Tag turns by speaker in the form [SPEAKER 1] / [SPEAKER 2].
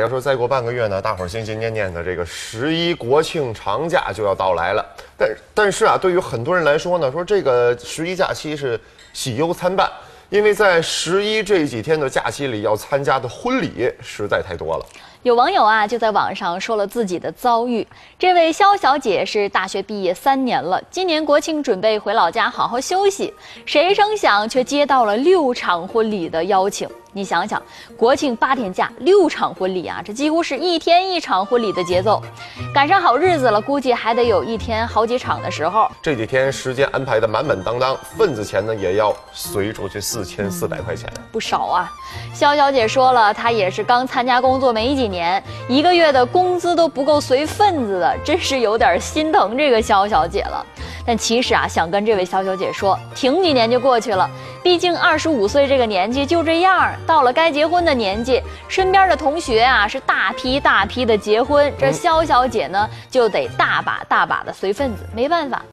[SPEAKER 1] 要说再过半个月呢，大伙儿心心念念的这个十一国庆长假就要到来了。但但是啊，对于很多人来说呢，说这个十一假期是喜忧参半，因为在十一这几天的假期里，要参加的婚礼实在太多了。
[SPEAKER 2] 有网友啊就在网上说了自己的遭遇。这位肖小姐是大学毕业三年了，今年国庆准备回老家好好休息，谁成想却接到了六场婚礼的邀请。你想想，国庆八天假，六场婚礼啊，这几乎是一天一场婚礼的节奏。赶上好日子了，估计还得有一天好几场的时候。
[SPEAKER 1] 这几天时间安排的满满当当，份子钱呢也要随出去四千四百块钱，
[SPEAKER 2] 不少啊。肖小姐说了，她也是刚参加工作没几年，一个月的工资都不够随份子的，真是有点心疼这个肖小姐了。但其实啊，想跟这位肖小姐说，挺几年就过去了。毕竟二十五岁这个年纪就这样，到了该结婚的年纪，身边的同学啊是大批大批的结婚，这肖小姐呢就得大把大把的随份子，没办法。